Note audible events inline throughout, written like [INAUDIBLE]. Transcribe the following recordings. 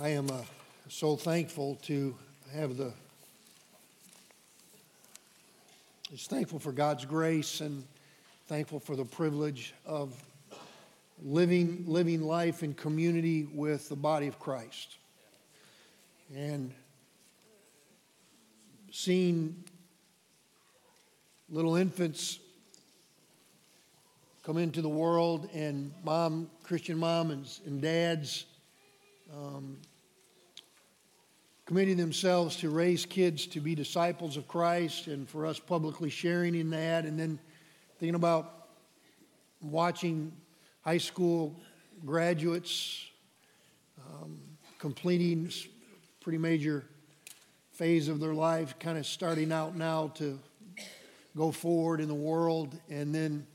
I am uh, so thankful to have the. Just thankful for God's grace and thankful for the privilege of living living life in community with the body of Christ, and seeing little infants come into the world and mom, Christian mom and, and dads um, committing themselves to raise kids to be disciples of Christ and for us publicly sharing in that, and then thinking about watching high school graduates um, completing pretty major phase of their life, kind of starting out now to go forward in the world, and then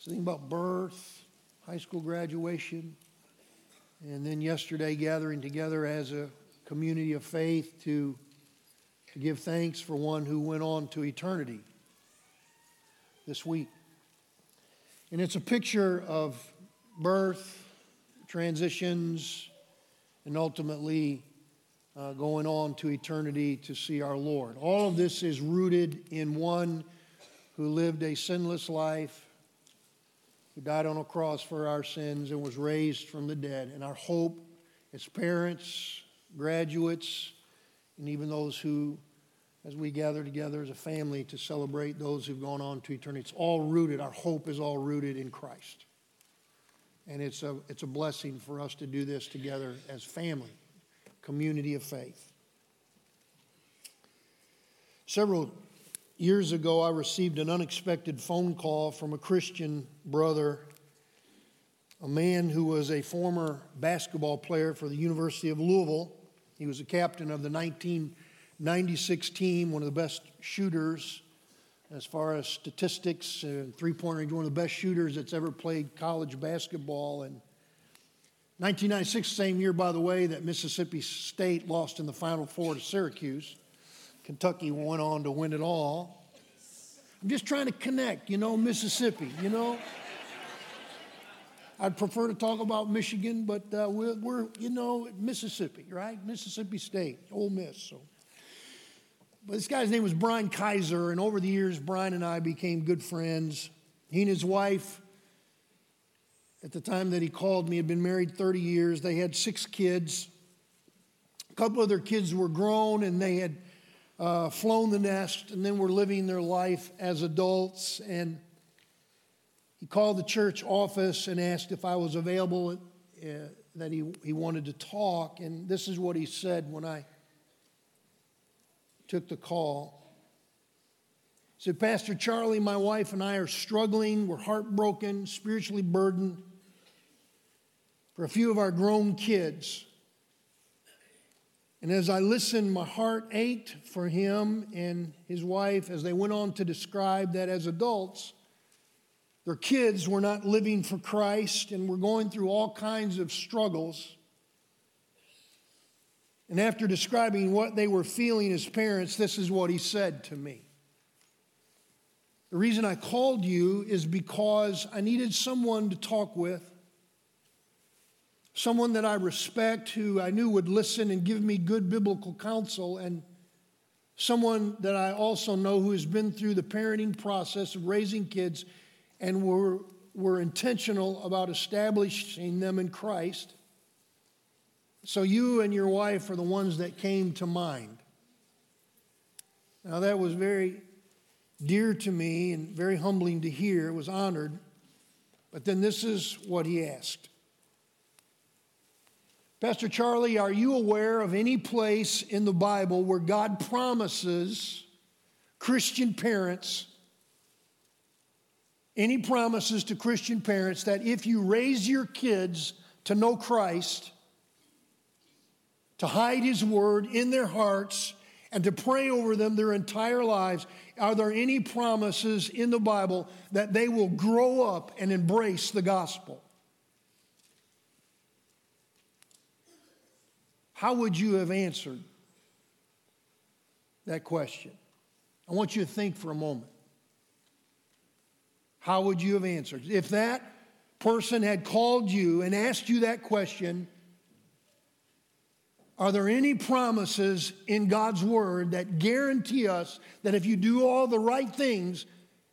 thinking about birth, high school graduation, and then yesterday, gathering together as a community of faith to, to give thanks for one who went on to eternity this week. And it's a picture of birth, transitions, and ultimately uh, going on to eternity to see our Lord. All of this is rooted in one who lived a sinless life who died on a cross for our sins and was raised from the dead. And our hope as parents, graduates, and even those who, as we gather together as a family to celebrate those who've gone on to eternity, it's all rooted, our hope is all rooted in Christ. And it's a, it's a blessing for us to do this together as family, community of faith. Several Years ago, I received an unexpected phone call from a Christian brother, a man who was a former basketball player for the University of Louisville. He was a captain of the 1996 team, one of the best shooters as far as statistics and three point range, one of the best shooters that's ever played college basketball. And 1996, same year, by the way, that Mississippi State lost in the Final Four to Syracuse. Kentucky went on to win it all. I'm just trying to connect, you know, Mississippi, you know. I'd prefer to talk about Michigan, but uh, we're, we're, you know, Mississippi, right? Mississippi State, Ole Miss. So. But this guy's name was Brian Kiser, and over the years, Brian and I became good friends. He and his wife, at the time that he called me, had been married 30 years. They had six kids. A couple of their kids were grown, and they had uh, flown the nest and then were living their life as adults. And he called the church office and asked if I was available, uh, that he, he wanted to talk. And this is what he said when I took the call. He said, Pastor Charlie, my wife and I are struggling. We're heartbroken, spiritually burdened for a few of our grown kids. And as I listened, my heart ached for him and his wife as they went on to describe that as adults, their kids were not living for Christ and were going through all kinds of struggles. And after describing what they were feeling as parents, this is what he said to me. The reason I called you is because I needed someone to talk with someone that I respect who I knew would listen and give me good biblical counsel, and someone that I also know who has been through the parenting process of raising kids and were, were intentional about establishing them in Christ. So you and your wife are the ones that came to mind. Now, that was very dear to me and very humbling to hear. It was honored. But then this is what he asked Pastor Charlie, are you aware of any place in the Bible where God promises Christian parents, any promises to Christian parents that if you raise your kids to know Christ, to hide His Word in their hearts, and to pray over them their entire lives, are there any promises in the Bible that they will grow up and embrace the gospel? How would you have answered that question? I want you to think for a moment. How would you have answered? If that person had called you and asked you that question, Are there any promises in God's word that guarantee us that if you do all the right things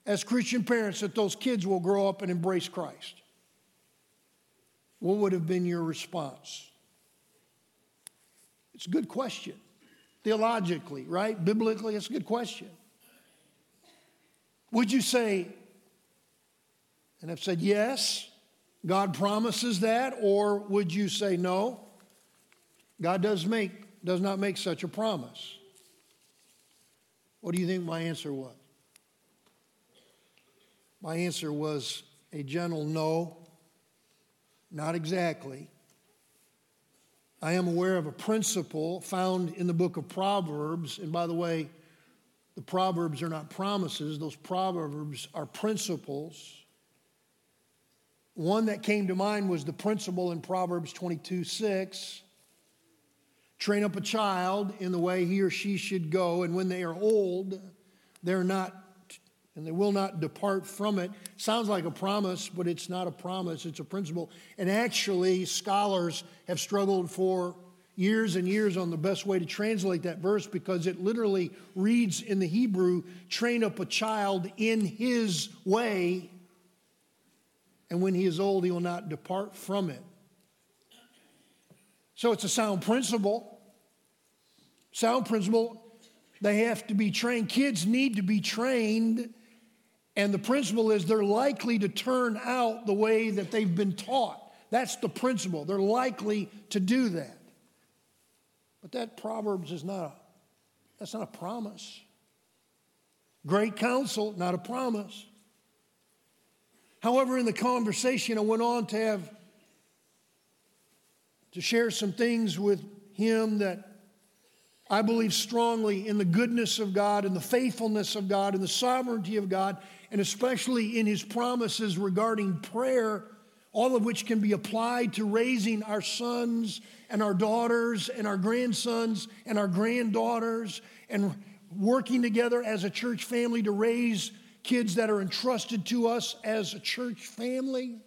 as Christian parents, that those kids will grow up and embrace Christ? What would have been your response? It's a good question. Theologically, right? Biblically, it's a good question. Would you say, and I've said yes, God promises that, or would you say no? God does make does not make such a promise. What do you think my answer was? My answer was a gentle no, not exactly. I am aware of a principle found in the book of Proverbs, and by the way, the Proverbs are not promises, those Proverbs are principles. One that came to mind was the principle in Proverbs 22 6 train up a child in the way he or she should go, and when they are old, they're not and they will not depart from it. Sounds like a promise, but it's not a promise, it's a principle. And actually, scholars have struggled for years and years on the best way to translate that verse because it literally reads in the Hebrew train up a child in his way, and when he is old, he will not depart from it. So it's a sound principle. Sound principle. They have to be trained. Kids need to be trained. And the principle is they're likely to turn out the way that they've been taught. That's the principle. They're likely to do that. But that Proverbs is not a, that's not a promise. Great counsel, not a promise. However, in the conversation, I went on to have to share some things with him that I believe strongly in the goodness of God and the faithfulness of God and the sovereignty of God, and especially in his promises regarding prayer all of which can be applied to raising our sons and our daughters and our grandsons and our granddaughters and working together as a church family to raise kids that are entrusted to us as a church family.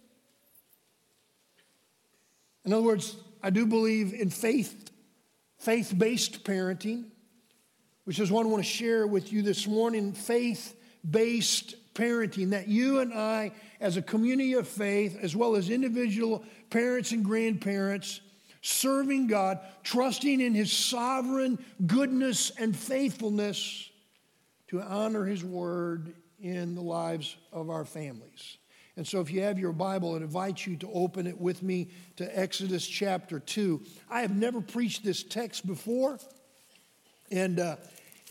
In other words, I do believe in faith, faith based parenting, which is what I want to share with you this morning faith based parenting that you and I, as a community of faith, as well as individual parents and grandparents, serving God, trusting in His sovereign goodness and faithfulness to honor His word in the lives of our families. And so, if you have your Bible, I invite you to open it with me to Exodus chapter 2. I have never preached this text before, and, uh,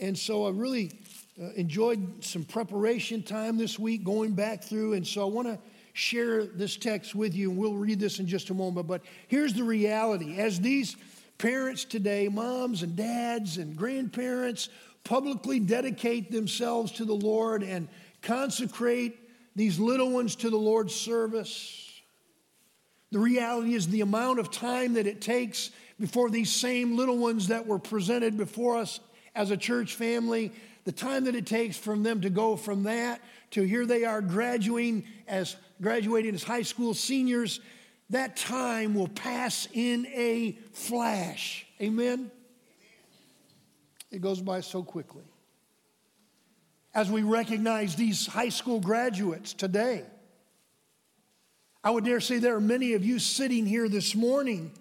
and so I really uh, enjoyed some preparation time this week going back through, and so I want to share this text with you, and we'll read this in just a moment. But here's the reality as these parents today, moms and dads and grandparents, publicly dedicate themselves to the Lord and consecrate these little ones to the Lord's service. The reality is the amount of time that it takes before these same little ones that were presented before us as a church family the time that it takes from them to go from that to here they are graduating as graduating as high school seniors, that time will pass in a flash. Amen. It goes by so quickly. As we recognize these high school graduates today, I would dare say there are many of you sitting here this morning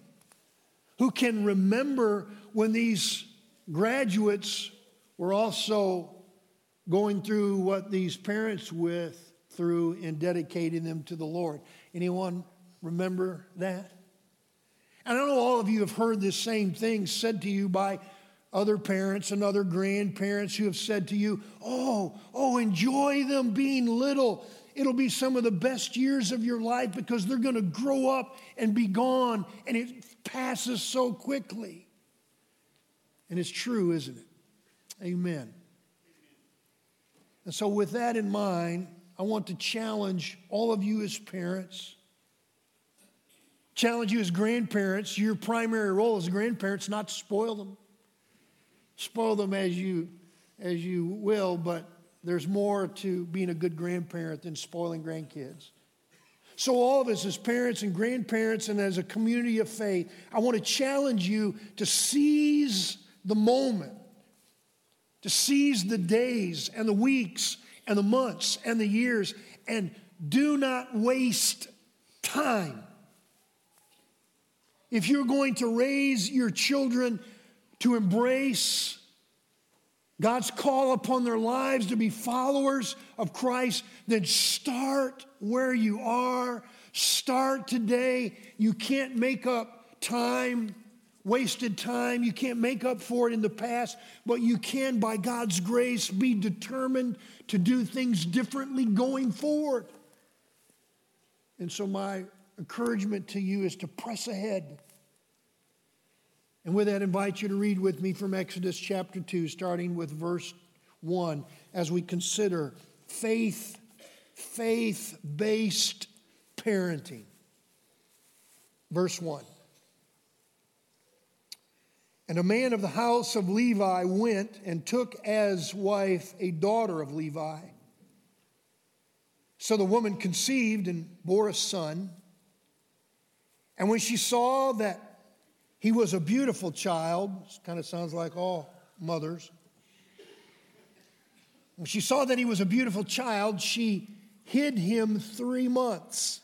who can remember when these graduates we're also going through what these parents went through in dedicating them to the Lord. Anyone remember that? And I know all of you have heard this same thing said to you by other parents and other grandparents who have said to you, Oh, oh, enjoy them being little. It'll be some of the best years of your life because they're going to grow up and be gone, and it passes so quickly. And it's true, isn't it? Amen. And so, with that in mind, I want to challenge all of you as parents, challenge you as grandparents. Your primary role as grandparents not to spoil them. Spoil them as you as you will, but there's more to being a good grandparent than spoiling grandkids. So, all of us as parents and grandparents and as a community of faith, I want to challenge you to seize the moment, to seize the days and the weeks and the months and the years, and do not waste time. If you're going to raise your children to embrace God's call upon their lives to be followers of Christ, then start where you are. Start today. You can't make up time, wasted time. You can't make up for it in the past, but you can, by God's grace, be determined to do things differently going forward. And so, my encouragement to you is to press ahead. And with that, I invite you to read with me from Exodus chapter 2, starting with verse 1, as we consider faith, faith based parenting. Verse 1. And a man of the house of Levi went and took as wife a daughter of Levi. So the woman conceived and bore a son. And when she saw that he was a beautiful child, kind of sounds like all mothers. When she saw that he was a beautiful child, she hid him three months.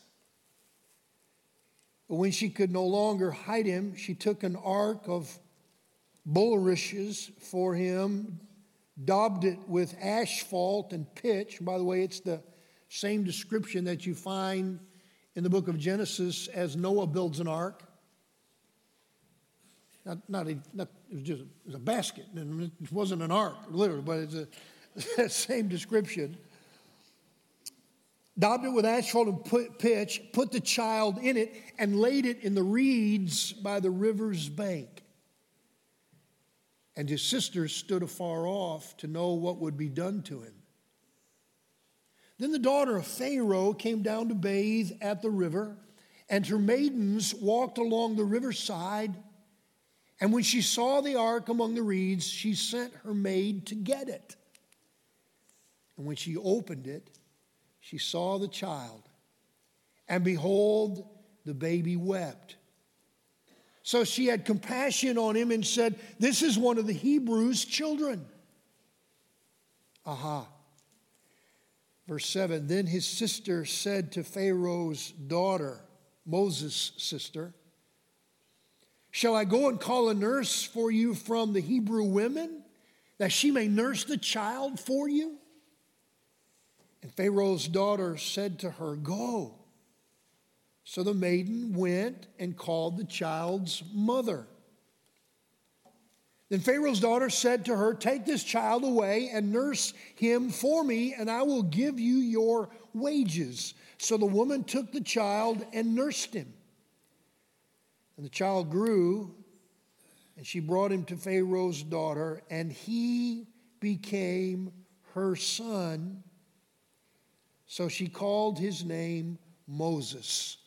But when she could no longer hide him, she took an ark of bulrushes for him, daubed it with asphalt and pitch. By the way, it's the same description that you find in the book of Genesis as Noah builds an ark. Not, not, a, not it was just it was a basket. And It wasn't an ark, literally, but it's a [LAUGHS] that same description. Daubed it with asphalt and put, pitch, put the child in it, and laid it in the reeds by the river's bank. And his sisters stood afar off to know what would be done to him. Then the daughter of Pharaoh came down to bathe at the river, and her maidens walked along the riverside. And when she saw the ark among the reeds, she sent her maid to get it. And when she opened it, she saw the child, and behold, the baby wept. So she had compassion on him and said, This is one of the Hebrews' children. Aha. Verse 7 Then his sister said to Pharaoh's daughter, Moses' sister, Shall I go and call a nurse for you from the Hebrew women, that she may nurse the child for you? And Pharaoh's daughter said to her, Go. So the maiden went and called the child's mother. Then Pharaoh's daughter said to her, Take this child away and nurse him for me, and I will give you your wages. So the woman took the child and nursed him. And the child grew, and she brought him to Pharaoh's daughter, and he became her son. So she called his name Moses,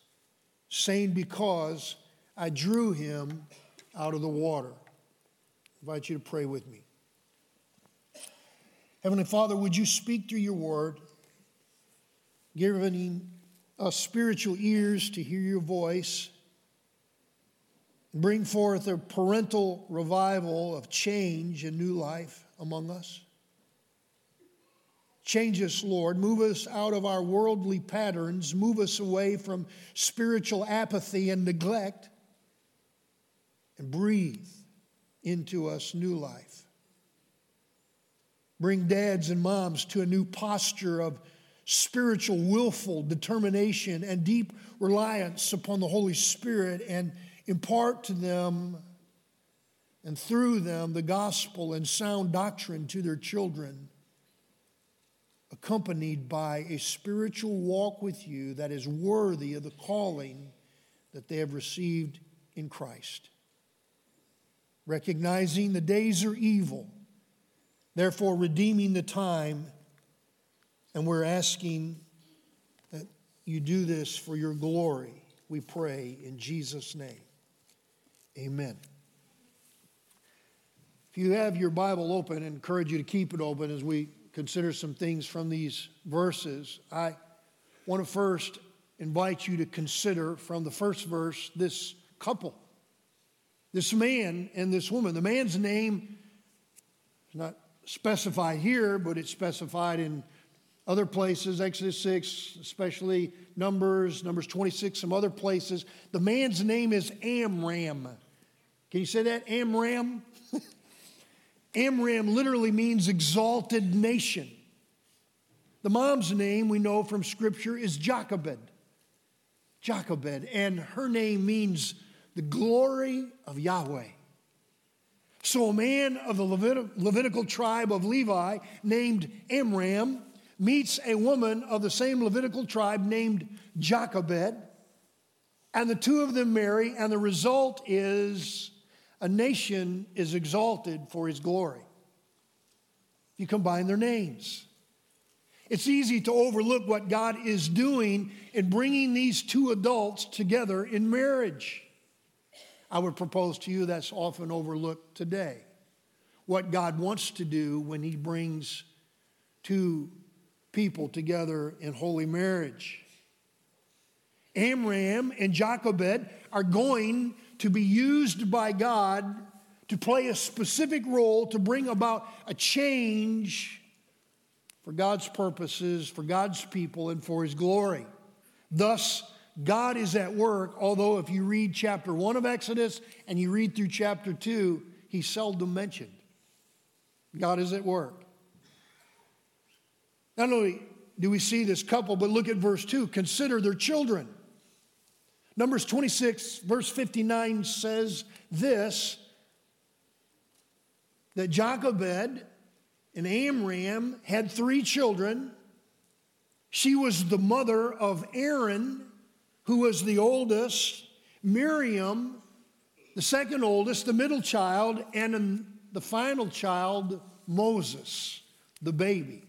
saying, Because I drew him out of the water invite you to pray with me. Heavenly Father, would you speak through your word, giving us spiritual ears to hear your voice, bring forth a parental revival of change and new life among us? Change us, Lord. Move us out of our worldly patterns. Move us away from spiritual apathy and neglect. And breathe into us new life. Bring dads and moms to a new posture of spiritual, willful determination and deep reliance upon the Holy Spirit and impart to them and through them the gospel and sound doctrine to their children, accompanied by a spiritual walk with you that is worthy of the calling that they have received in Christ recognizing the days are evil, therefore redeeming the time. And we're asking that you do this for your glory. We pray in Jesus' name. Amen. If you have your Bible open, I encourage you to keep it open as we consider some things from these verses. I want to first invite you to consider from the first verse this couple, this man and this woman. The man's name is not specified here, but it's specified in other places, Exodus 6, especially Numbers, Numbers 26, some other places. The man's name is Amram. Can you say that? Amram? [LAUGHS] Amram literally means exalted nation. The mom's name we know from Scripture is Jochebed. Jochebed, and her name means the glory of Yahweh. So a man of the Levit- Levitical tribe of Levi named Amram meets a woman of the same Levitical tribe named Jochebed, and the two of them marry, and the result is a nation is exalted for his glory. You combine their names. It's easy to overlook what God is doing in bringing these two adults together in marriage. I would propose to you that's often overlooked today. What God wants to do when He brings two people together in holy marriage. Amram and Jochebed are going to be used by God to play a specific role to bring about a change for God's purposes, for God's people, and for His glory. Thus, God is at work, although if you read chapter 1 of Exodus and you read through chapter 2, He's seldom mentioned. God is at work. Not only do we see this couple, but look at verse 2 consider their children. Numbers 26, verse 59 says this that Jochebed and Amram had three children. She was the mother of Aaron, who was the oldest, Miriam, the second oldest, the middle child, and the final child, Moses, the baby.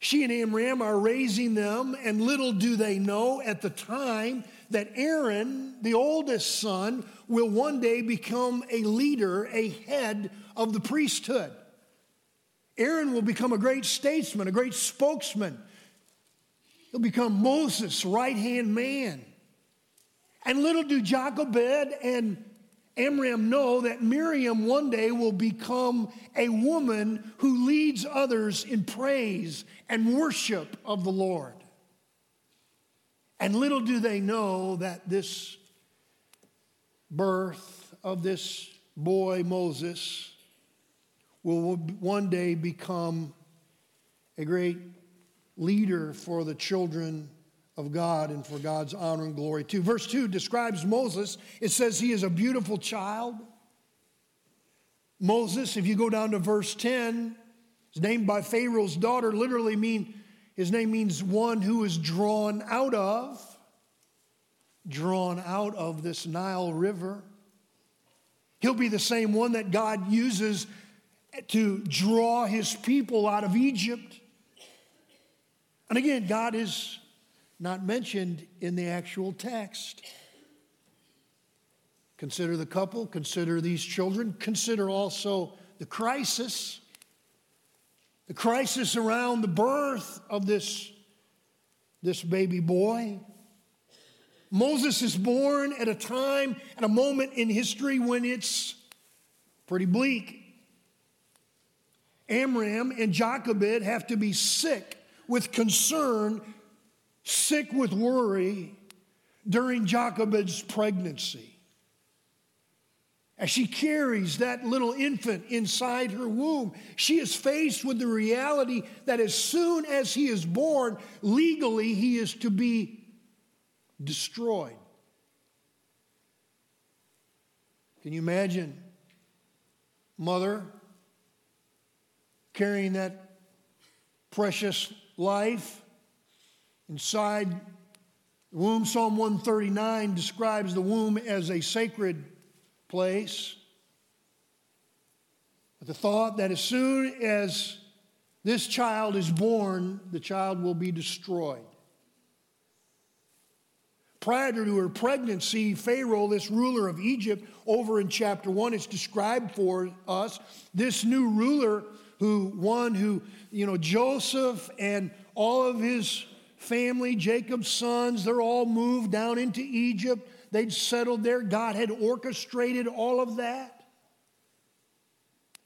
She and Amram are raising them, and little do they know at the time that Aaron, the oldest son, will one day become a leader, a head of the priesthood. Aaron will become a great statesman, a great spokesman. He'll become Moses' right hand man. And little do Jochebed and Amram know that Miriam one day will become a woman who leads others in praise and worship of the Lord. And little do they know that this birth of this boy, Moses, will one day become a great leader for the children of God and for God's honor and glory too. Verse 2 describes Moses. It says he is a beautiful child. Moses, if you go down to verse 10, is named by Pharaoh's daughter, literally mean his name means one who is drawn out of, drawn out of this Nile River. He'll be the same one that God uses to draw his people out of Egypt. And again, God is not mentioned in the actual text. Consider the couple, consider these children, consider also the crisis, the crisis around the birth of this, this baby boy. Moses is born at a time, at a moment in history when it's pretty bleak. Amram and Jochebed have to be sick with concern sick with worry during Jochebed's pregnancy. As she carries that little infant inside her womb, she is faced with the reality that as soon as he is born, legally he is to be destroyed. Can you imagine mother carrying that precious life Inside the womb, Psalm 139 describes the womb as a sacred place. With the thought that as soon as this child is born, the child will be destroyed. Prior to her pregnancy, Pharaoh, this ruler of Egypt, over in chapter 1, it's described for us. This new ruler, who one who, you know, Joseph and all of his family, Jacob's sons, they're all moved down into Egypt. They'd settled there. God had orchestrated all of that.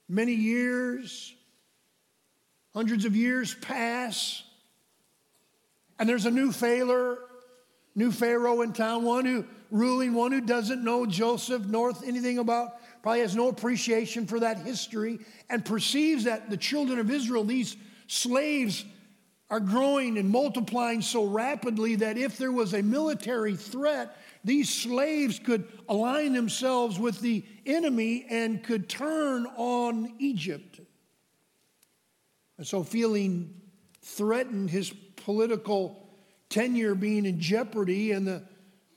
Many years, hundreds of years pass, and there's a new Pharaoh, new Pharaoh in town, one who ruling, one who doesn't know Joseph nor anything about, probably has no appreciation for that history, and perceives that the children of Israel, these slaves, are growing and multiplying so rapidly that if there was a military threat, these slaves could align themselves with the enemy and could turn on Egypt. And so, feeling threatened, his political tenure being in jeopardy and the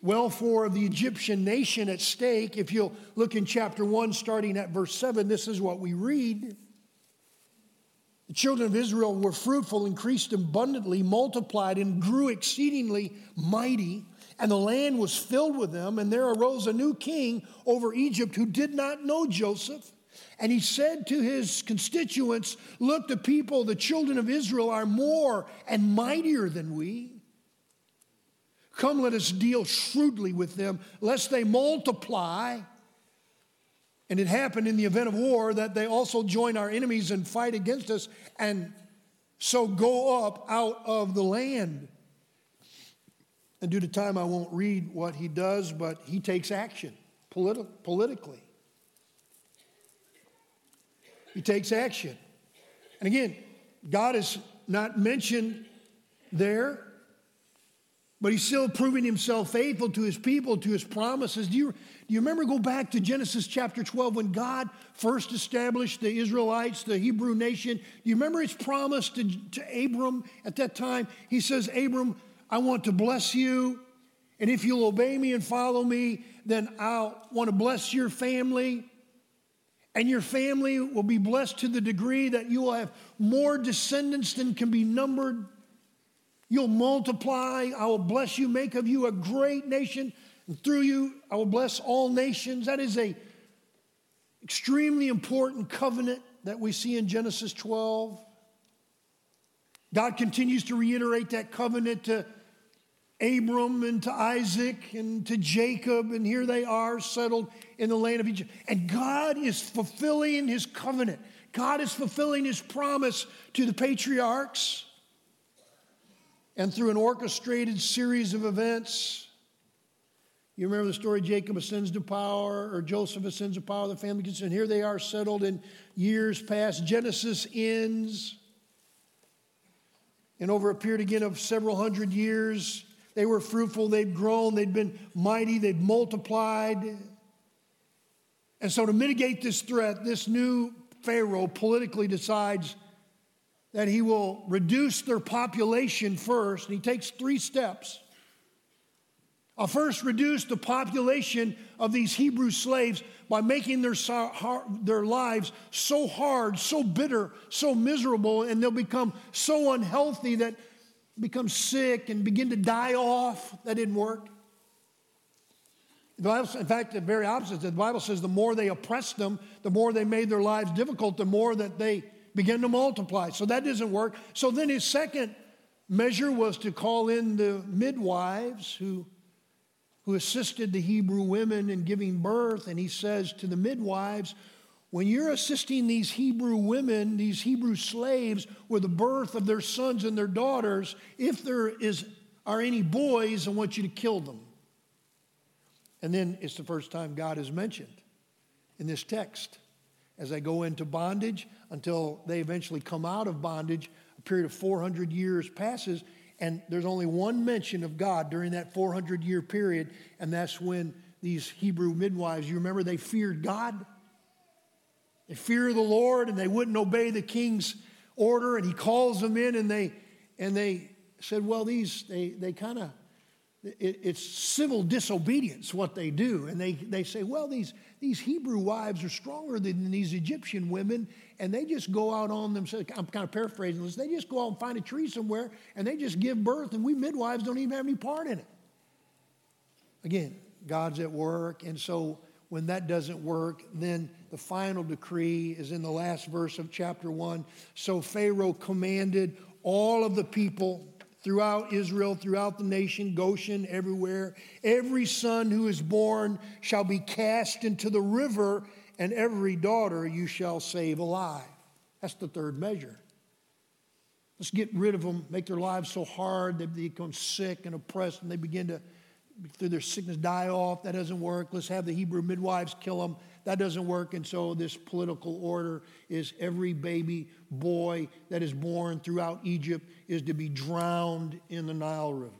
welfare of the Egyptian nation at stake, if you'll look in chapter 1, starting at verse 7, this is what we read. The children of Israel were fruitful, increased abundantly, multiplied, and grew exceedingly mighty, and the land was filled with them. And there arose a new king over Egypt who did not know Joseph. And he said to his constituents, Look, the people, the children of Israel, are more and mightier than we. Come, let us deal shrewdly with them, lest they multiply and it happened in the event of war that they also join our enemies and fight against us and so go up out of the land. And due to time, I won't read what he does, but he takes action politi- politically. He takes action. And again, God is not mentioned there, but he's still proving himself faithful to his people, to his promises. Do you, do you remember, go back to Genesis chapter 12 when God first established the Israelites, the Hebrew nation? Do you remember his promise to, to Abram at that time? He says, Abram, I want to bless you. And if you'll obey me and follow me, then I'll want to bless your family. And your family will be blessed to the degree that you will have more descendants than can be numbered. You'll multiply. I will bless you, make of you a great nation. And through you, I will bless all nations. That is a extremely important covenant that we see in Genesis 12. God continues to reiterate that covenant to Abram and to Isaac and to Jacob, and here they are settled in the land of Egypt. And God is fulfilling his covenant. God is fulfilling his promise to the patriarchs. And through an orchestrated series of events, you remember the story Jacob ascends to power, or Joseph ascends to power, the family gets in. Here they are settled in years past. Genesis ends. And over a period again of several hundred years, they were fruitful, they'd grown, they'd been mighty, they'd multiplied. And so, to mitigate this threat, this new Pharaoh politically decides that he will reduce their population first, and he takes three steps. I'll first reduce the population of these Hebrew slaves by making their, their lives so hard, so bitter, so miserable, and they'll become so unhealthy that become sick and begin to die off. That didn't work. Bible, in fact, the very opposite. The Bible says the more they oppressed them, the more they made their lives difficult, the more that they began to multiply. So that doesn't work. So then his second measure was to call in the midwives who who assisted the Hebrew women in giving birth. And he says to the midwives, when you're assisting these Hebrew women, these Hebrew slaves, with the birth of their sons and their daughters, if there is, are any boys, I want you to kill them. And then it's the first time God is mentioned in this text. As they go into bondage until they eventually come out of bondage, a period of 400 years passes, and there's only one mention of God during that 400 year period, and that's when these Hebrew midwives, you remember, they feared God. They fear the Lord and they wouldn't obey the king's order, and he calls them in and they and they said, Well, these they they kind of it, it's civil disobedience what they do. And they, they say, well, these, these Hebrew wives are stronger than these Egyptian women, and they just go out on themselves. I'm kind of paraphrasing this. They just go out and find a tree somewhere, and they just give birth, and we midwives don't even have any part in it. Again, God's at work, and so when that doesn't work, then the final decree is in the last verse of chapter 1. So Pharaoh commanded all of the people throughout Israel, throughout the nation, Goshen, everywhere. Every son who is born shall be cast into the river, and every daughter you shall save alive. That's the third measure. Let's get rid of them, make their lives so hard they become sick and oppressed and they begin to, through their sickness, die off. That doesn't work. Let's have the Hebrew midwives kill them. That doesn't work. And so, this political order is every baby boy that is born throughout Egypt is to be drowned in the Nile River.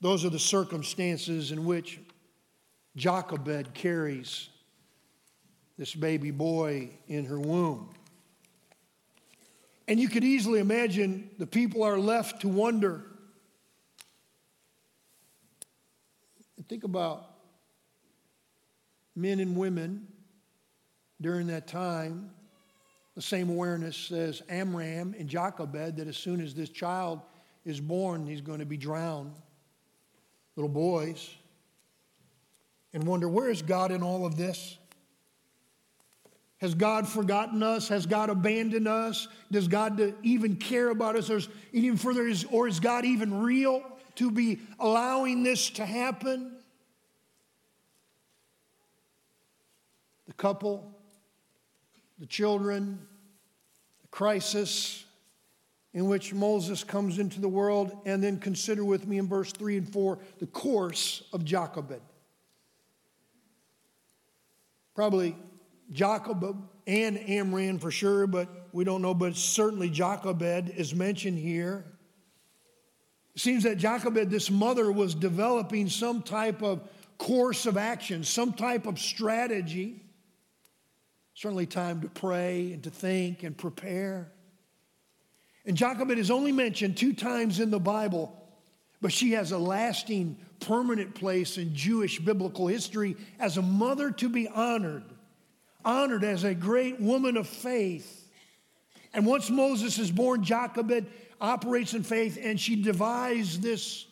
Those are the circumstances in which Jochebed carries this baby boy in her womb. And you could easily imagine the people are left to wonder. Think about men and women during that time, the same awareness as Amram and Jochebed that as soon as this child is born, he's going to be drowned. Little boys. And wonder, where is God in all of this? Has God forgotten us? Has God abandoned us? Does God even care about us? Or even further, is, or is God even real to be allowing this to happen? The couple, the children, the crisis in which Moses comes into the world, and then consider with me in verse 3 and 4 the course of Jochebed. Probably Jochebed and Amram for sure, but we don't know, but certainly Jochebed is mentioned here. It seems that Jochebed, this mother, was developing some type of course of action, some type of strategy. Certainly, time to pray and to think and prepare. And Jochebed is only mentioned two times in the Bible, but she has a lasting, permanent place in Jewish biblical history as a mother to be honored honored as a great woman of faith. And once Moses is born, Jochebed operates in faith, and she devised this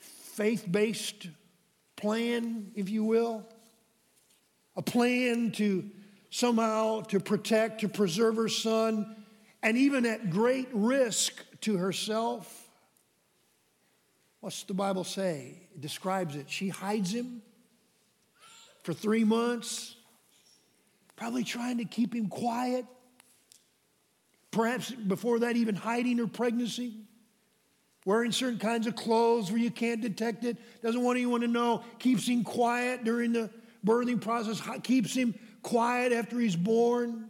faith based plan, if you will, a plan to somehow to protect, to preserve her son, and even at great risk to herself. What's the Bible say? It describes it. She hides him for three months probably trying to keep him quiet. Perhaps before that, even hiding her pregnancy, wearing certain kinds of clothes where you can't detect it, doesn't want anyone to know, keeps him quiet during the birthing process, keeps him quiet after he's born.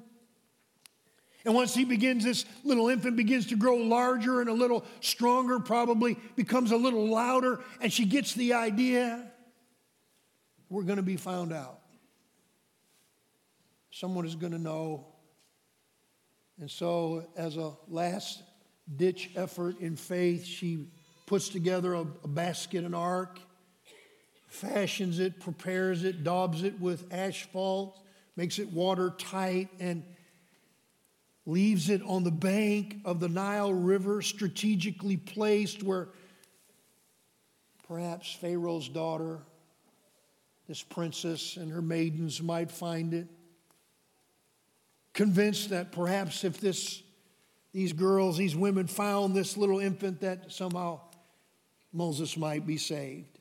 And once he begins, this little infant begins to grow larger and a little stronger, probably becomes a little louder, and she gets the idea we're going to be found out. Someone is going to know. And so, as a last ditch effort in faith, she puts together a, a basket, an ark, fashions it, prepares it, daubs it with asphalt, makes it watertight, and leaves it on the bank of the Nile River, strategically placed where perhaps Pharaoh's daughter, this princess, and her maidens might find it convinced that perhaps if this, these girls, these women found this little infant, that somehow Moses might be saved.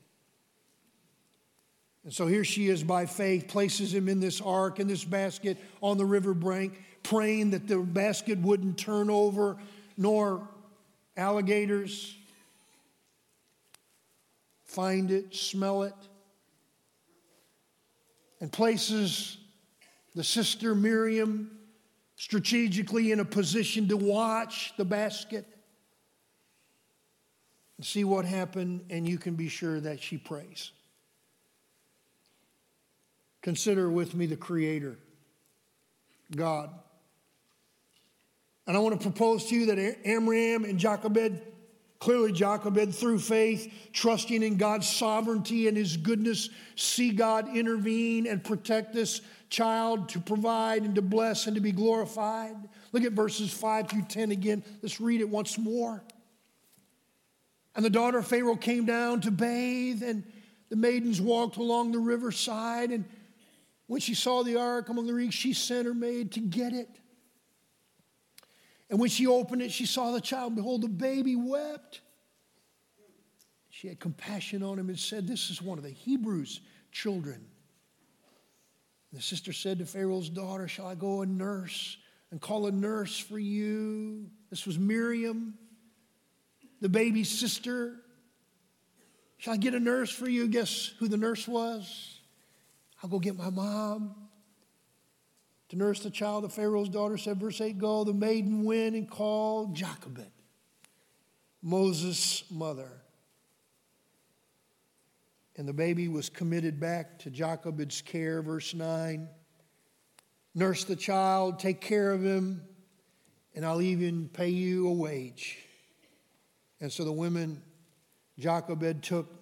And so here she is by faith, places him in this ark, in this basket on the river brink, praying that the basket wouldn't turn over, nor alligators find it, smell it, and places the sister Miriam strategically in a position to watch the basket and see what happened, and you can be sure that she prays. Consider with me the Creator, God. And I want to propose to you that Amram and Jochebed, clearly Jochebed, through faith, trusting in God's sovereignty and His goodness, see God intervene and protect this child to provide and to bless and to be glorified. Look at verses 5 through 10 again. Let's read it once more. And the daughter of Pharaoh came down to bathe, and the maidens walked along the riverside. And when she saw the ark among the reeds, she sent her maid to get it. And when she opened it, she saw the child. Behold, the baby wept. She had compassion on him and said, This is one of the Hebrews' children. The sister said to Pharaoh's daughter, Shall I go and nurse and call a nurse for you? This was Miriam, the baby's sister. Shall I get a nurse for you? Guess who the nurse was? I'll go get my mom. To nurse the child, the Pharaoh's daughter said, verse 8, Go. The maiden went and called Jochebed, Moses' mother. And the baby was committed back to Jochebed's care, verse 9. Nurse the child, take care of him, and I'll even pay you a wage. And so the women, Jochebed took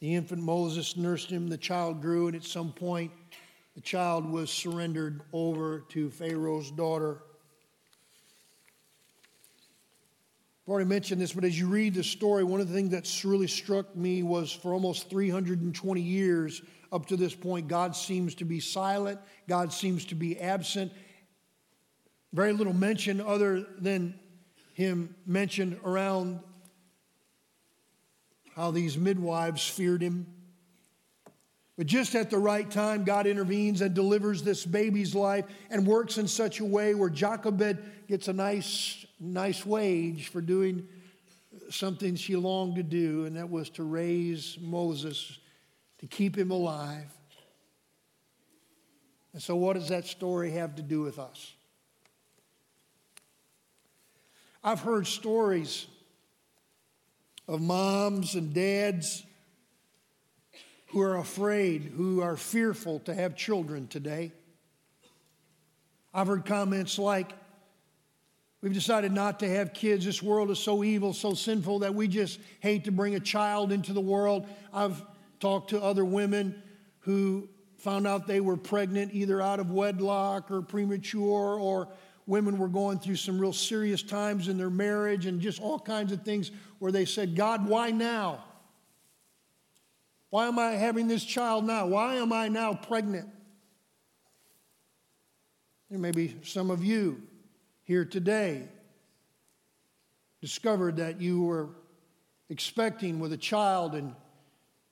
the infant Moses, nursed him, the child grew, and at some point, the child was surrendered over to Pharaoh's daughter. I've already mentioned this, but as you read the story, one of the things that's really struck me was for almost 320 years up to this point, God seems to be silent, God seems to be absent. Very little mention other than him mentioned around how these midwives feared him. But just at the right time, God intervenes and delivers this baby's life and works in such a way where Jochebed gets a nice nice wage for doing something she longed to do, and that was to raise Moses, to keep him alive. And so, what does that story have to do with us? I've heard stories of moms and dads who are afraid, who are fearful to have children today. I've heard comments like, We've decided not to have kids. This world is so evil, so sinful that we just hate to bring a child into the world. I've talked to other women who found out they were pregnant either out of wedlock or premature, or women were going through some real serious times in their marriage and just all kinds of things where they said, God, why now? Why am I having this child now? Why am I now pregnant? There may be some of you here today discovered that you were expecting with a child and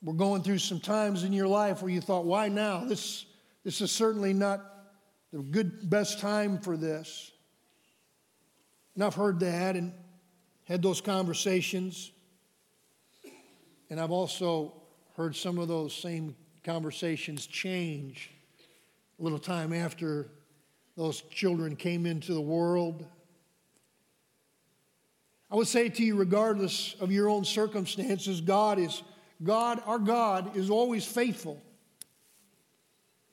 were going through some times in your life where you thought, why now? This, this is certainly not the good best time for this. And I've heard that and had those conversations. And I've also heard some of those same conversations change a little time after those children came into the world. I would say to you, regardless of your own circumstances, God is, God, our God is always faithful.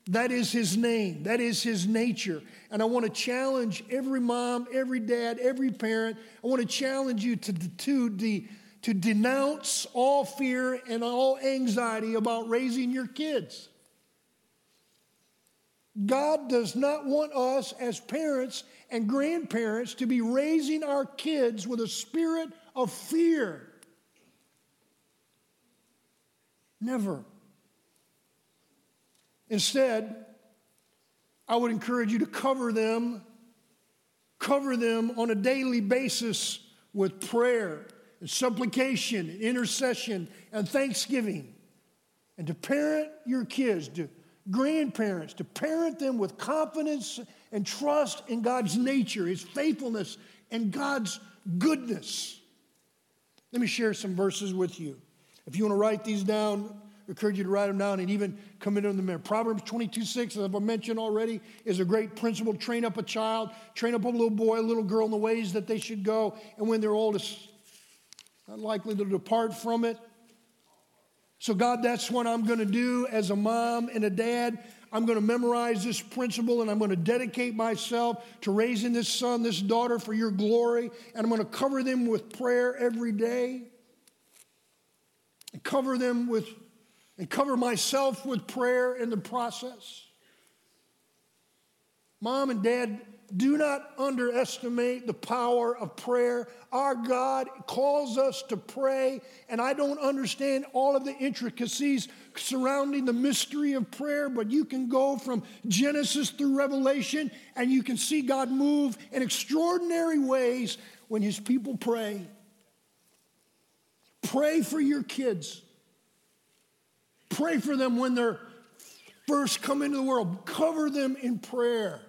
That is his name. That is his nature. And I want to challenge every mom, every dad, every parent. I want to challenge you to, to, to, to denounce all fear and all anxiety about raising your kids. God does not want us as parents and grandparents to be raising our kids with a spirit of fear. Never. Instead, I would encourage you to cover them, cover them on a daily basis with prayer and supplication, and intercession, and thanksgiving. And to parent your kids, to grandparents to parent them with confidence and trust in God's nature, His faithfulness, and God's goodness. Let me share some verses with you. If you want to write these down, encourage you to write them down and even commit them to memory. Proverbs 22 6, as I've mentioned already, is a great principle. Train up a child, train up a little boy, a little girl in the ways that they should go, and when they're old, it's not likely to depart from it. So, God, that's what I'm going to do as a mom and a dad. I'm going to memorize this principle and I'm going to dedicate myself to raising this son, this daughter for your glory. And I'm going to cover them with prayer every day. Cover them with, and cover myself with prayer in the process. Mom and dad, do not underestimate the power of prayer. Our God calls us to pray, and I don't understand all of the intricacies surrounding the mystery of prayer, but you can go from Genesis through Revelation and you can see God move in extraordinary ways when His people pray. Pray for your kids. Pray for them when they're first come into the world. Cover them in prayer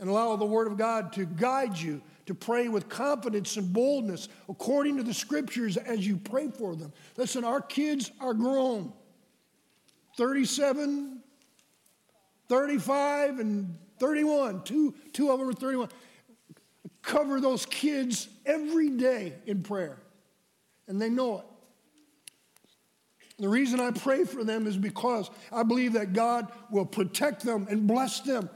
and allow the Word of God to guide you to pray with confidence and boldness according to the scriptures as you pray for them. Listen, our kids are grown 37, 35, and 31. Two, two of them are 31. Cover those kids every day in prayer, and they know it. The reason I pray for them is because I believe that God will protect them and bless them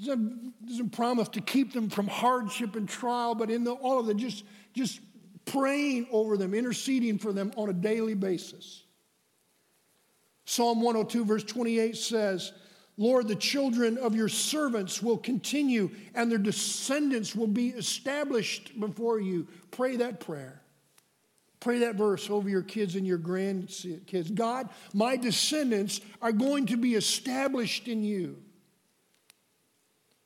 doesn't, doesn't promise to keep them from hardship and trial, but in the, all of it, just, just praying over them, interceding for them on a daily basis. Psalm 102, verse 28 says, Lord, the children of your servants will continue and their descendants will be established before you. Pray that prayer. Pray that verse over your kids and your grandkids. God, my descendants are going to be established in you.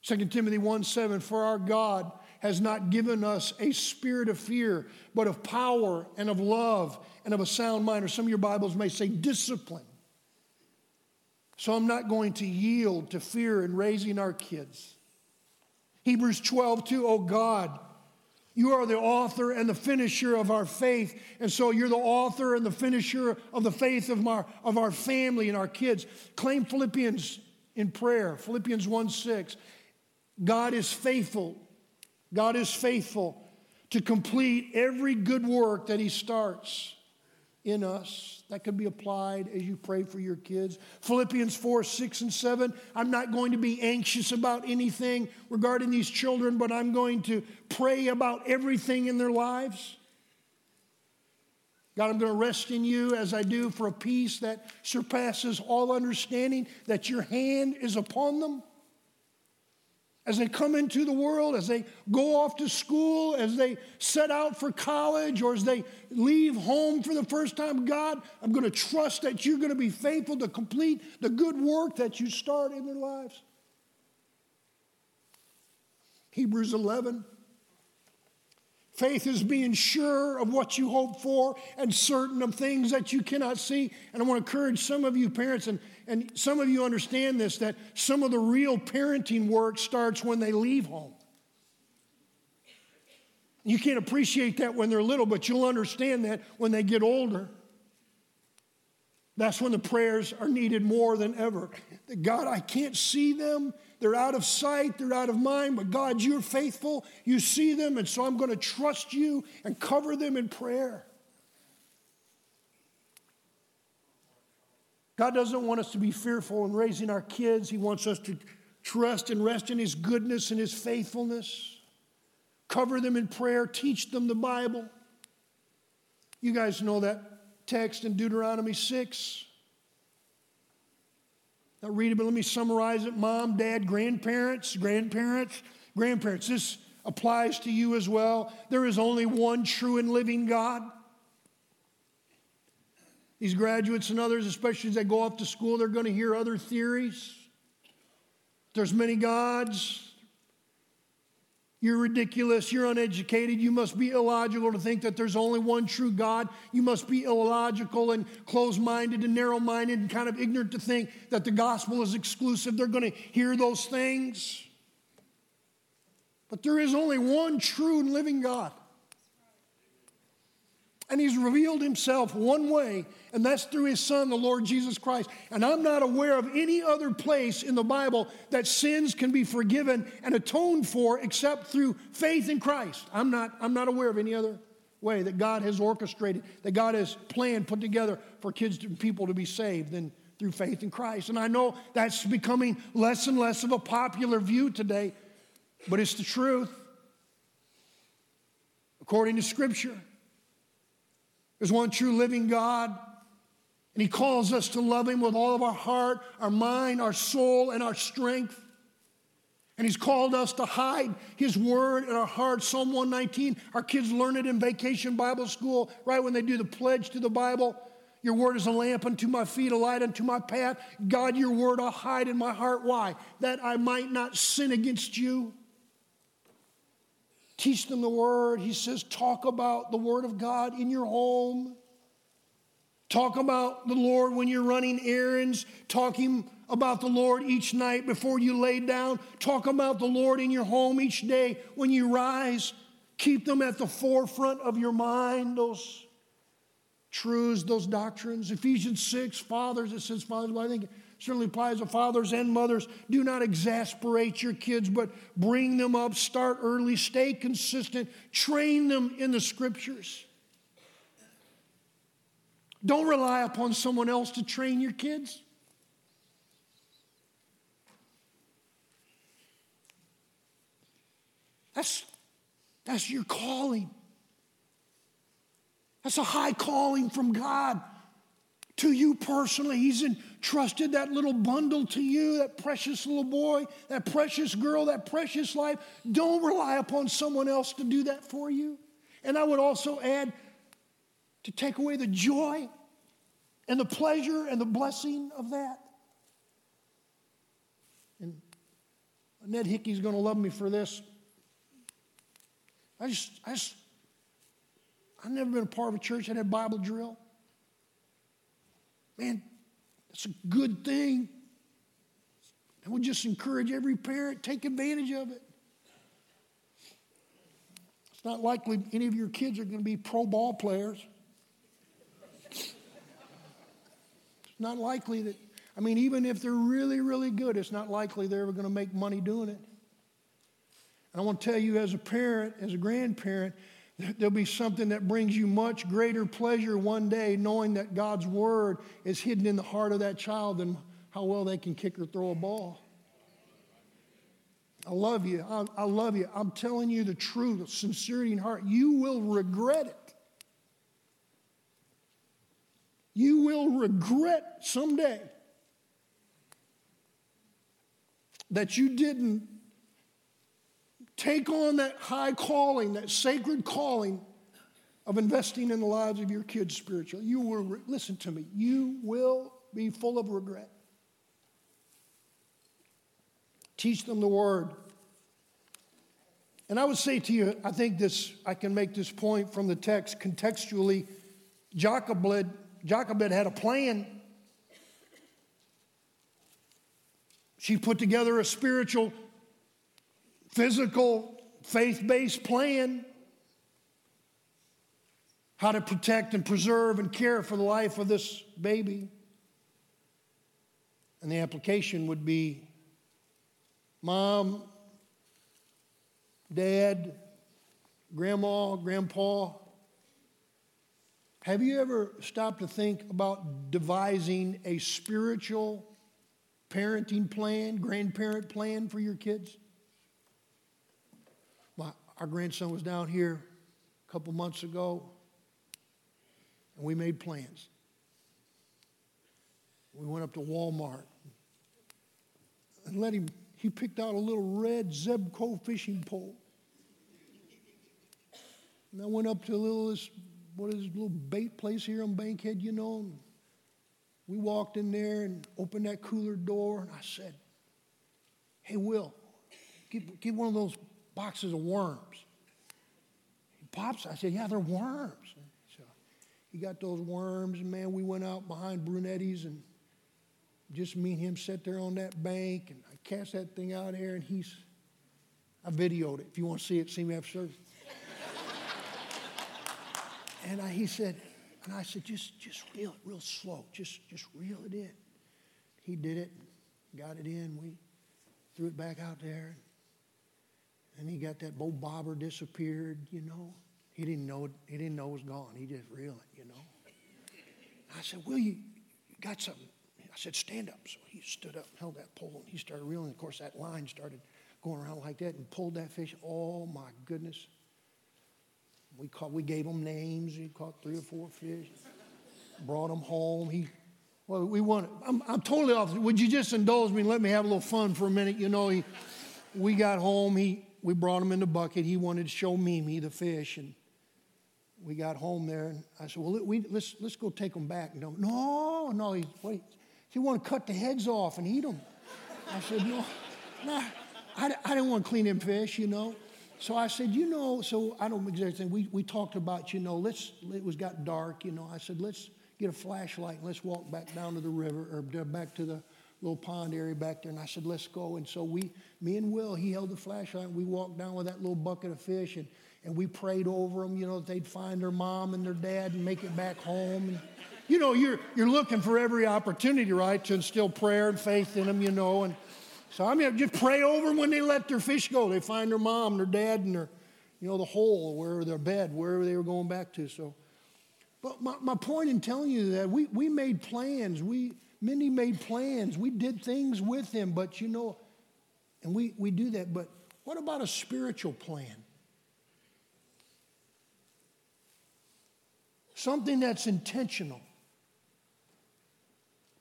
2 Timothy 1 7, for our God has not given us a spirit of fear, but of power and of love and of a sound mind. Or some of your Bibles may say discipline. So I'm not going to yield to fear in raising our kids. Hebrews 12, 2, oh God, you are the author and the finisher of our faith. And so you're the author and the finisher of the faith of our, of our family and our kids. Claim Philippians in prayer, Philippians 1 6. God is faithful. God is faithful to complete every good work that He starts in us. That could be applied as you pray for your kids. Philippians 4 6 and 7. I'm not going to be anxious about anything regarding these children, but I'm going to pray about everything in their lives. God, I'm going to rest in you as I do for a peace that surpasses all understanding, that your hand is upon them as they come into the world, as they go off to school, as they set out for college, or as they leave home for the first time, God, I'm going to trust that you're going to be faithful to complete the good work that you start in their lives. Hebrews 11 Faith is being sure of what you hope for and certain of things that you cannot see. And I want to encourage some of you parents, and, and some of you understand this, that some of the real parenting work starts when they leave home. You can't appreciate that when they're little, but you'll understand that when they get older. That's when the prayers are needed more than ever. God, I can't see them they're out of sight, they're out of mind, but God, you're faithful. You see them, and so I'm going to trust you and cover them in prayer. God doesn't want us to be fearful in raising our kids. He wants us to trust and rest in His goodness and His faithfulness. Cover them in prayer, teach them the Bible. You guys know that text in Deuteronomy 6. I'll read it, but let me summarize it. Mom, dad, grandparents, grandparents, grandparents. This applies to you as well. There is only one true and living God. These graduates and others, especially as they go off to school, they're going to hear other theories. There's many gods. You're ridiculous. You're uneducated. You must be illogical to think that there's only one true God. You must be illogical and closed minded and narrow minded and kind of ignorant to think that the gospel is exclusive. They're going to hear those things. But there is only one true and living God. And he's revealed himself one way, and that's through his son, the Lord Jesus Christ. And I'm not aware of any other place in the Bible that sins can be forgiven and atoned for except through faith in Christ. I'm not, I'm not aware of any other way that God has orchestrated, that God has planned, put together for kids and people to be saved than through faith in Christ. And I know that's becoming less and less of a popular view today, but it's the truth. According to Scripture, there's one true living God, and He calls us to love Him with all of our heart, our mind, our soul, and our strength. And he's called us to hide his word in our hearts. Psalm 119, our kids learn it in vacation Bible school, right when they do the pledge to the Bible. Your word is a lamp unto my feet, a light unto my path. God, your word I'll hide in my heart. Why? That I might not sin against you. Teach them the word. He says, talk about the word of God in your home. Talk about the Lord when you're running errands. Talking about the Lord each night before you lay down. Talk about the Lord in your home each day when you rise. Keep them at the forefront of your mind, those truths, those doctrines. Ephesians 6, fathers, it says fathers, but I think certainly applies to fathers and mothers. Do not exasperate your kids, but bring them up. Start early, stay consistent, train them in the scriptures. Don't rely upon someone else to train your kids. That's, that's your calling. That's a high calling from God to you personally. He's entrusted that little bundle to you, that precious little boy, that precious girl, that precious life. Don't rely upon someone else to do that for you. And I would also add to take away the joy and the pleasure and the blessing of that. And Ned Hickey's going to love me for this. I just, I just, I've never been a part of a church that had Bible drill. Man, that's a good thing. I would just encourage every parent, take advantage of it. It's not likely any of your kids are going to be pro ball players. It's not likely that, I mean, even if they're really, really good, it's not likely they're ever going to make money doing it. And I want to tell you, as a parent, as a grandparent, there'll be something that brings you much greater pleasure one day knowing that God's word is hidden in the heart of that child than how well they can kick or throw a ball. I love you. I, I love you. I'm telling you the truth, sincerity in heart. You will regret it. You will regret someday that you didn't Take on that high calling, that sacred calling of investing in the lives of your kids spiritually. You will, listen to me, you will be full of regret. Teach them the word. And I would say to you, I think this, I can make this point from the text contextually. Jochebed, Jochebed had a plan. She put together a spiritual physical, faith based plan how to protect and preserve and care for the life of this baby. And the application would be mom, dad, grandma, grandpa. Have you ever stopped to think about devising a spiritual parenting plan, grandparent plan for your kids? Our grandson was down here a couple months ago, and we made plans. We went up to Walmart and let him, he picked out a little red Zebco fishing pole. And I went up to a little, this, what is this little bait place here on Bankhead, you know. We walked in there and opened that cooler door, and I said, Hey, Will, get, get one of those boxes of worms. He pops, I said, Yeah, they're worms. So he got those worms, and man, we went out behind Brunetti's and just me and him sat there on that bank, and I cast that thing out there, and he's, I videoed it. If you want to see it, see me after service. [LAUGHS] and I, he said, and I said, just, just reel it real slow. Just, just reel it in. He did it, got it in. We threw it back out there. And he got that old bobber disappeared, you know. He didn't know it, he didn't know it was gone. He just reeled you know. I said, Will you, you got something? I said, stand up. So he stood up, and held that pole, and he started reeling. Of course, that line started going around like that and pulled that fish. Oh my goodness. We caught, we gave him names. He caught three or four fish. Brought them home. He well, we wanted, I'm, I'm totally off. Would you just indulge me and let me have a little fun for a minute? You know, he we got home. He, we brought him in the bucket. He wanted to show Mimi the fish. And we got home there. And I said, well, we, let's, let's go take them back. No, no, no. He, wait, he wanted to cut the heads off and eat them. I said, no, no. I, I didn't want to clean them fish, you know. So I said, you know, so I don't exactly, we, we talked about, you know, let's, it was got dark, you know. I said, let's get a flashlight and let's walk back down to the river or uh, back to the little pond area back there. And I said, let's go. And so we, me and Will, he held the flashlight. And we walked down with that little bucket of fish and, and we prayed over them, you know, that they'd find their mom and their dad and make it back home. And, you know, you're, you're looking for every opportunity, right, to instill prayer and faith in them, you know. And, so I mean, just pray over them when they let their fish go. They find their mom, and their dad, and their, you know, the hole, wherever their bed, wherever they were going back to. So, but my, my point in telling you that we, we made plans. We, Mindy made plans. We did things with him, but you know, and we, we do that. But what about a spiritual plan? Something that's intentional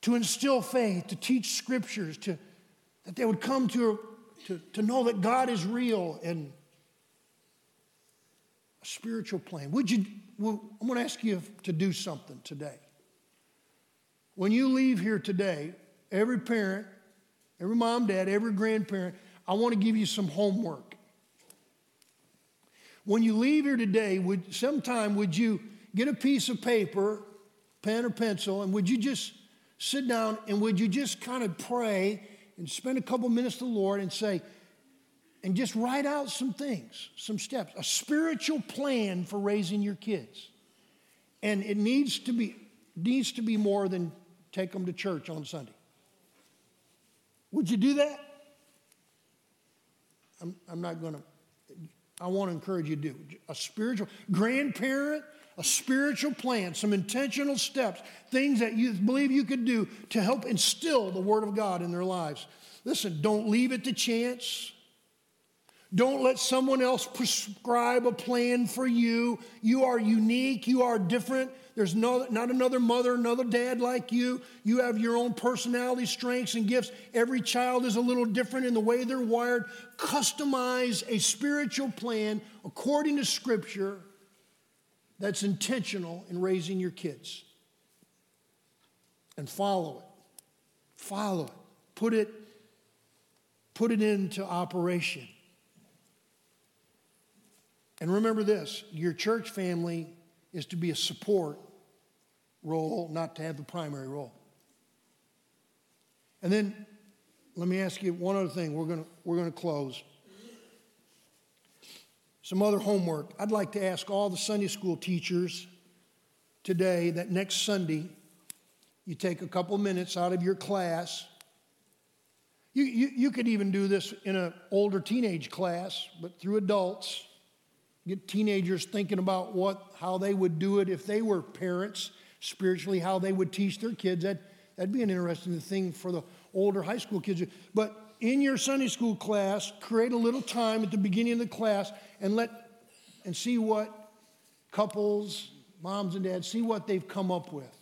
to instill faith, to teach scriptures, to that they would come to, to, to know that God is real and a spiritual plan. Would you, well, I'm going to ask you to do something today. When you leave here today, every parent, every mom, dad, every grandparent, I want to give you some homework. When you leave here today, would sometime would you get a piece of paper, pen or pencil, and would you just sit down and would you just kind of pray and spend a couple minutes to the Lord and say, and just write out some things, some steps, a spiritual plan for raising your kids. And it needs to be needs to be more than take them to church on Sunday. Would you do that? I'm, I'm not going to, I want to encourage you to do a spiritual grandparent, a spiritual plan, some intentional steps, things that you believe you could do to help instill the Word of God in their lives. Listen, don't leave it to chance. Don't let someone else prescribe a plan for you. You are unique, you are different. There's no, not another mother, another dad like you. You have your own personality, strengths, and gifts. Every child is a little different in the way they're wired. Customize a spiritual plan according to Scripture that's intentional in raising your kids. And follow it. Follow it. Put it, put it into operation. And remember this your church family is to be a support role, not to have the primary role. And then let me ask you one other thing. We're going we're going to close. Some other homework. I'd like to ask all the Sunday school teachers today that next Sunday you take a couple minutes out of your class. You, you, you could even do this in an older teenage class, but through adults. Get teenagers thinking about what, how they would do it if they were parents, spiritually, how they would teach their kids. That, that'd be an interesting thing for the older high school kids. But in your Sunday school class, create a little time at the beginning of the class and let and see what couples, moms and dads, see what they've come up with.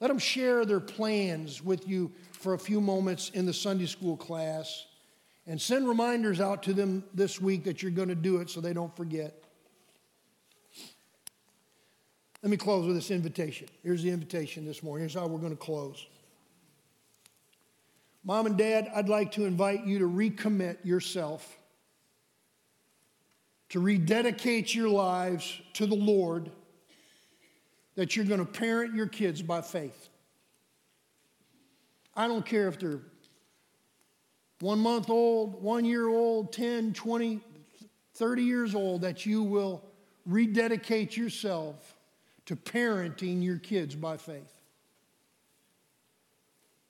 Let them share their plans with you for a few moments in the Sunday school class and send reminders out to them this week that you're going to do it so they don't forget. Let me close with this invitation. Here's the invitation this morning. Here's how we're going to close. Mom and Dad, I'd like to invite you to recommit yourself, to rededicate your lives to the Lord, that you're going to parent your kids by faith. I don't care if they're one month old, one year old, 10, 20, 30 years old, that you will rededicate yourself to parenting your kids by faith.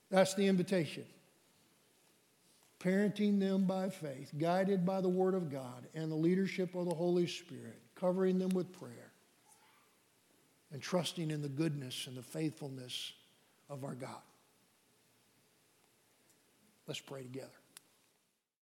That's the invitation. Parenting them by faith, guided by the Word of God and the leadership of the Holy Spirit, covering them with prayer, and trusting in the goodness and the faithfulness of our God. Let's pray together.